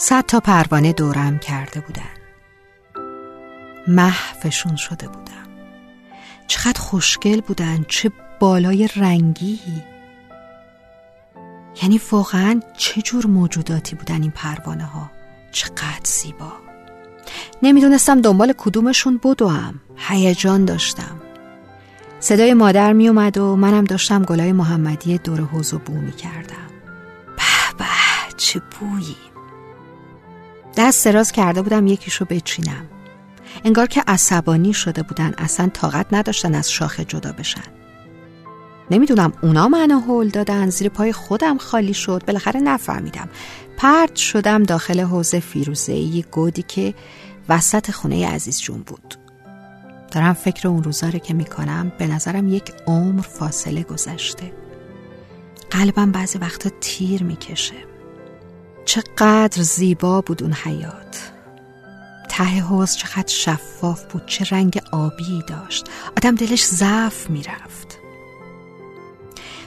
صد تا پروانه دورم کرده بودن. محفشون شده بودم. چقدر خوشگل بودن چه بالای رنگی. یعنی واقعا چه جور موجوداتی بودن این پروانه ها چقدر زیبا. نمی‌دونستم دنبال کدومشون بدوم هیجان داشتم. صدای مادر می اومد و منم داشتم گلای محمدی دور حوز و بو می کردم به به چه بویی. دست سراز کرده بودم یکیشو بچینم. انگار که عصبانی شده بودن. اصلا طاقت نداشتن از شاخه جدا بشن. نمی‌دونم اونا منو هول دادن. زیر پای خودم خالی شد. بالاخره نفهمیدم. پرد شدم داخل حوز فیروزه گودی که وسط خونه عزیز جون بود. دارم فکر اون روزا که می‌کنم به نظرم یک عمر فاصله گذشته. قلبم بعضی وقتا تیر می‌کشه. چقدر زیبا بود اون حیات. ته حوز چقدر شفاف بود چه رنگ آبی داشت. آدم دلش ضعف می‌رفت.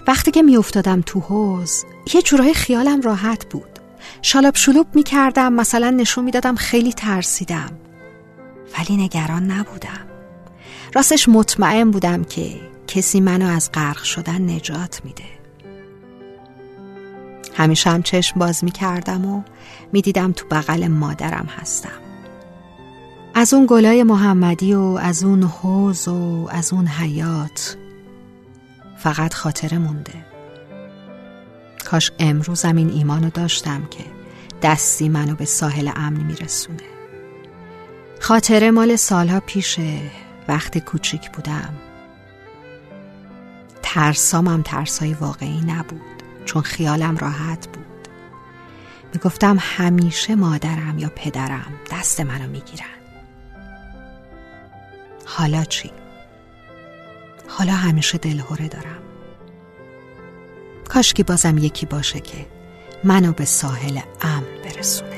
وقتی که میافتادم تو حوز یه جورای خیالم راحت بود. شالاب شلوب می‌کردم مثلا نشون می‌دادم خیلی ترسیدم. ولی نگران نبودم. راستش مطمئن بودم که کسی منو از غرق شدن نجات میده. همیشه هم چشم باز می‌کردم و می‌دیدم تو بغل مادرم هستم. از اون گلای محمدی و از اون حوز و از اون حیات فقط خاطره مونده. کاش امروزم این ایمانو داشتم که دستی منو به ساحل امن میرسونه. خاطره مال سالها پیشه وقتی کوچیک بودم. ترسامم ترسای واقعی نبود. چون خیالم راحت بود. می‌گفتم همیشه مادرم یا پدرم دست منو می‌گیرن. حالا چی؟ حالا همیشه دلهوره دارم. کاش که بازم یکی باشه که منو به ساحل امن برسون